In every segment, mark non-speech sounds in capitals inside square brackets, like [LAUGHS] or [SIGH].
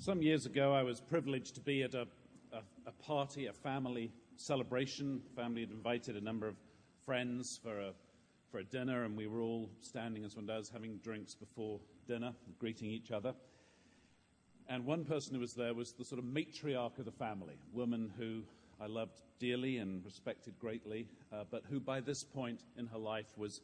Some years ago, I was privileged to be at a, a, a party, a family celebration. The Family had invited a number of friends for a, for a dinner, and we were all standing, as one does, having drinks before dinner, greeting each other. And one person who was there was the sort of matriarch of the family, a woman who I loved dearly and respected greatly, uh, but who by this point in her life was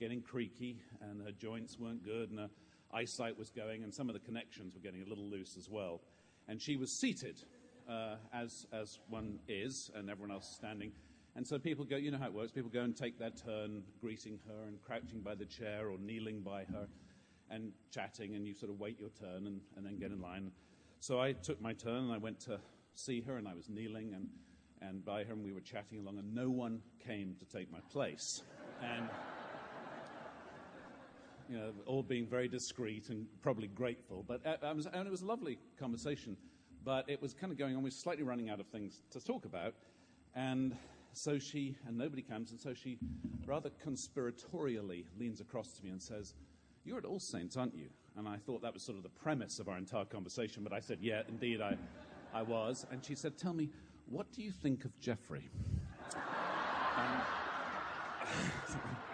getting creaky and her joints weren't good and her eyesight was going, and some of the connections were getting a little loose as well. And she was seated, uh, as, as one is, and everyone else standing. And so people go, you know how it works, people go and take their turn greeting her and crouching by the chair or kneeling by her and chatting, and you sort of wait your turn and, and then get in line. So I took my turn and I went to see her, and I was kneeling and, and by her, and we were chatting along, and no one came to take my place. And you know, all being very discreet and probably grateful. But uh, was, and it was a lovely conversation, but it was kind of going on. We were slightly running out of things to talk about. And so she, and nobody comes, and so she rather conspiratorially leans across to me and says, You're at All Saints, aren't you? And I thought that was sort of the premise of our entire conversation, but I said, Yeah, indeed, I, I was. And she said, Tell me, what do you think of Jeffrey? [LAUGHS] Um, [LAUGHS]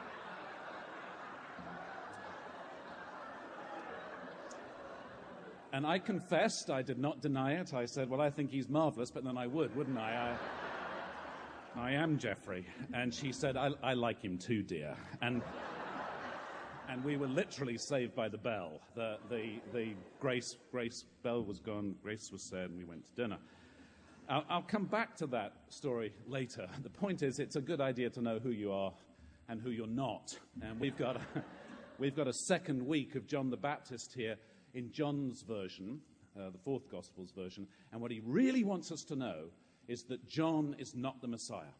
And I confessed, I did not deny it. I said, Well, I think he's marvelous, but then I would, wouldn't I? I, I am Jeffrey. And she said, I, I like him too, dear. And, and we were literally saved by the bell. The, the, the grace, grace bell was gone, grace was said, and we went to dinner. I'll, I'll come back to that story later. [LAUGHS] The point is, it's a good idea to know who you are and who you're not. And we've got a, [LAUGHS] we've got a second week of John the Baptist here in John's version, uh, the fourth Gospel's version. And what he really wants us to know is that John is not the Messiah,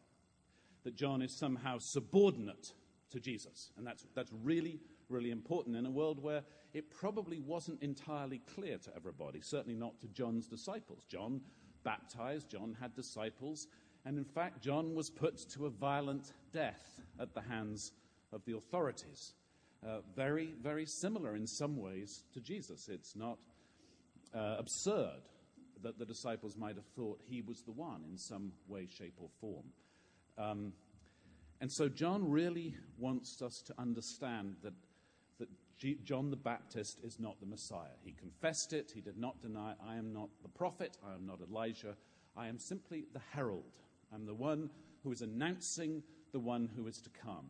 that John is somehow subordinate to Jesus. And that's, that's really, really important in a world where it probably wasn't entirely clear to everybody, certainly not to John's disciples. John baptized, John had disciples, and in fact, John was put to a violent death at the hands of the authorities uh, very, very similar in some ways to Jesus. It's not uh, absurd that the disciples might have thought he was the one in some way, shape, or form. Um, and so John really wants us to understand that, that G- John the Baptist is not the Messiah. He confessed it, he did not deny, I am not the prophet, I am not Elijah, I am simply the herald. I'm the one who is announcing the one who is to come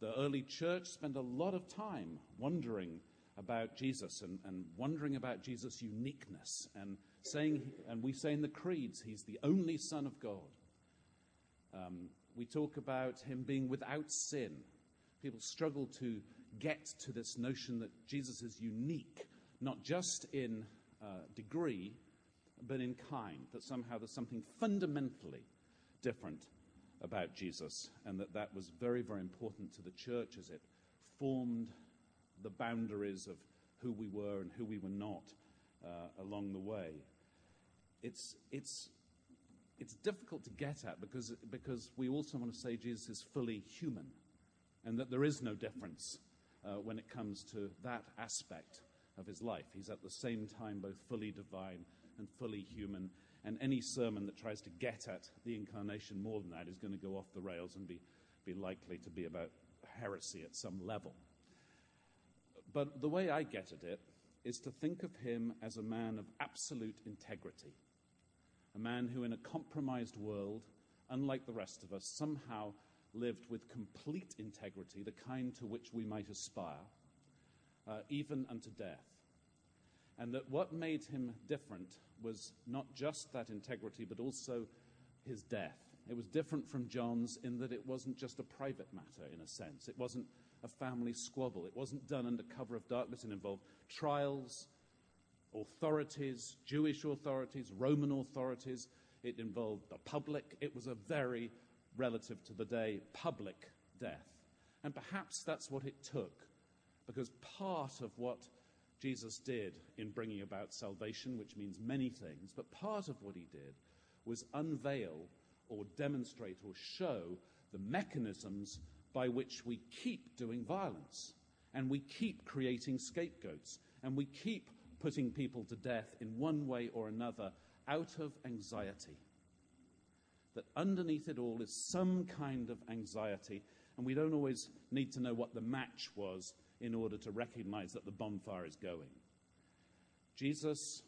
the early church spent a lot of time wondering about Jesus and, and wondering about Jesus' uniqueness and saying, and we say in the creeds, he's the only Son of God. Um, we talk about him being without sin. People struggle to get to this notion that Jesus is unique, not just in uh, degree, but in kind, that somehow there's something fundamentally different about Jesus, and that that was very, very important to the church as it formed the boundaries of who we were and who we were not uh, along the way. It's, it's, it's difficult to get at because, because we also want to say Jesus is fully human and that there is no difference uh, when it comes to that aspect of his life. He's at the same time both fully divine and fully human and any sermon that tries to get at the incarnation more than that is going to go off the rails and be, be likely to be about heresy at some level. But the way I get at it is to think of him as a man of absolute integrity, a man who, in a compromised world, unlike the rest of us, somehow lived with complete integrity, the kind to which we might aspire, uh, even unto death. And that what made him different was not just that integrity, but also his death. It was different from John's in that it wasn't just a private matter, in a sense. It wasn't a family squabble. It wasn't done under cover of darkness. It involved trials, authorities, Jewish authorities, Roman authorities. It involved the public. It was a very, relative to the day, public death. And perhaps that's what it took, because part of what Jesus did in bringing about salvation, which means many things, but part of what he did was unveil or demonstrate or show the mechanisms by which we keep doing violence and we keep creating scapegoats and we keep putting people to death in one way or another out of anxiety. That underneath it all is some kind of anxiety, and we don't always need to know what the match was in order to recognize that the bonfire is going. Jesus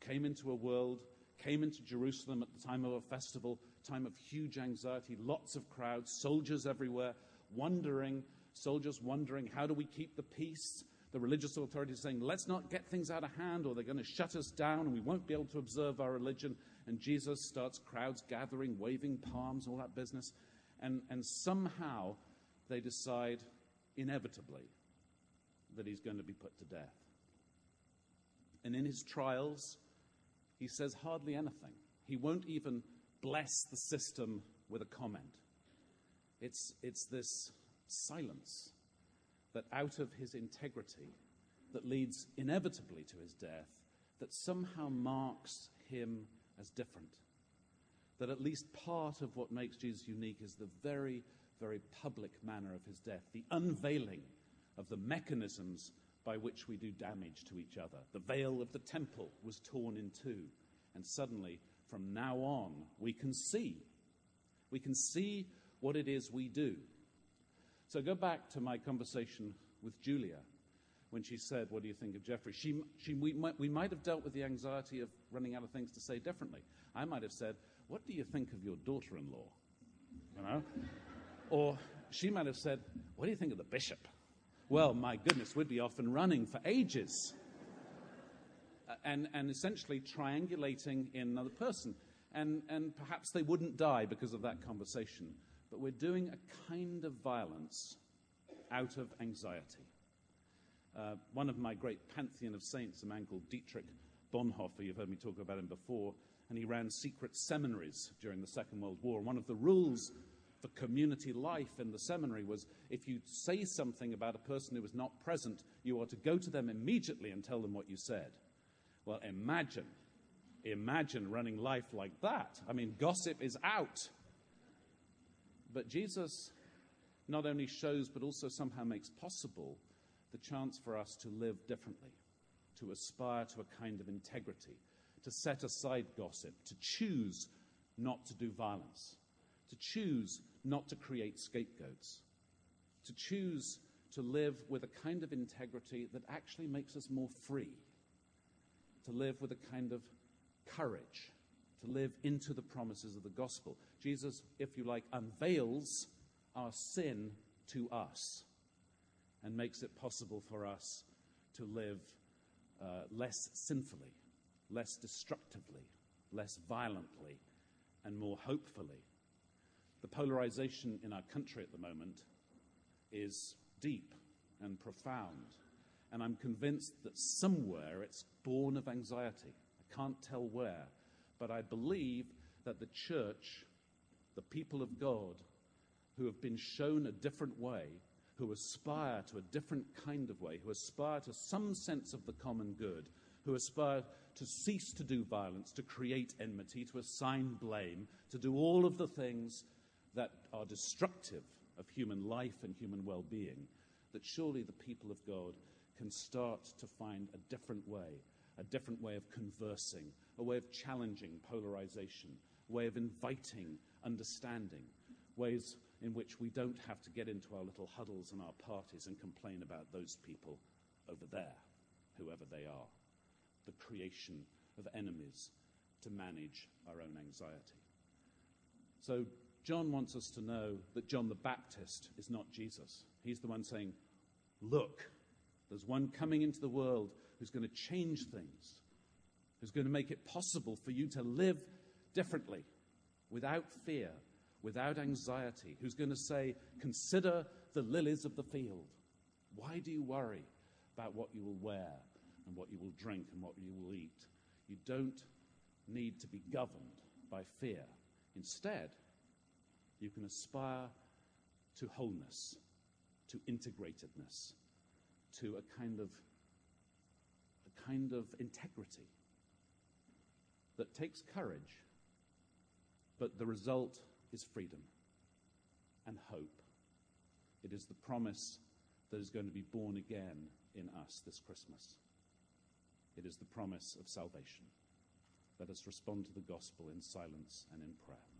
came into a world, came into Jerusalem at the time of a festival, time of huge anxiety, lots of crowds, soldiers everywhere, wondering, soldiers wondering, how do we keep the peace? The religious authorities saying, let's not get things out of hand or they're going to shut us down and we won't be able to observe our religion. And Jesus starts crowds gathering, waving palms, all that business. And, and somehow they decide, inevitably, that he's going to be put to death. And in his trials, he says hardly anything. He won't even bless the system with a comment. It's, it's this silence that out of his integrity, that leads inevitably to his death, that somehow marks him as different. That at least part of what makes Jesus unique is the very, very public manner of his death, the unveiling of the mechanisms by which we do damage to each other. The veil of the temple was torn in two, and suddenly, from now on, we can see. We can see what it is we do. So go back to my conversation with Julia when she said, What do you think of Jeffrey? She, she, we, might, we might have dealt with the anxiety of running out of things to say differently. I might have said, What do you think of your daughter in law? You know? Or she might have said, What do you think of the bishop? Well, my goodness, we'd be off and running for ages. and, and essentially triangulating in another person. And, and perhaps they wouldn't die because of that conversation. But we're doing a kind of violence out of anxiety. Uh, one of my great pantheon of saints, a man called Dietrich Bonhoeffer, you've heard me talk about him before, and he ran secret seminaries during the Second World War. And one of the rules for community life in the seminary was if you say something about a person who was not present, you are to go to them immediately and tell them what you said. Well, imagine, imagine running life like that. I mean, gossip is out. But Jesus not only shows, but also somehow makes possible the chance for us to live differently, to aspire to a kind of integrity, to set aside gossip, to choose not to do violence, to choose not to create scapegoats, to choose to live with a kind of integrity that actually makes us more free, to live with a kind of courage, to live into the promises of the gospel. Jesus, if you like, unveils our sin to us and makes it possible for us to live uh, less sinfully, less destructively, less violently, and more hopefully the polarization in our country at the moment is deep and profound. And I'm convinced that somewhere it's born of anxiety. I can't tell where. But I believe that the church, the people of God, who have been shown a different way, who aspire to a different kind of way, who aspire to some sense of the common good, who aspire to cease to do violence, to create enmity, to assign blame, to do all of the things that are destructive of human life and human well being, that surely the people of God can start to find a different way, a different way of conversing, a way of challenging polarization, a way of inviting understanding, ways in which we don't have to get into our little huddles and our parties and complain about those people over there, whoever they are, the creation of enemies to manage our own anxiety. So, John wants us to know that John the Baptist is not Jesus. He's the one saying, Look, there's one coming into the world who's going to change things, who's going to make it possible for you to live differently, without fear, without anxiety, who's going to say, Consider the lilies of the field. Why do you worry about what you will wear and what you will drink and what you will eat? You don't need to be governed by fear. Instead, you can aspire to wholeness, to integratedness, to a kind of a kind of integrity that takes courage, but the result is freedom and hope. It is the promise that is going to be born again in us this Christmas. It is the promise of salvation. Let us respond to the gospel in silence and in prayer.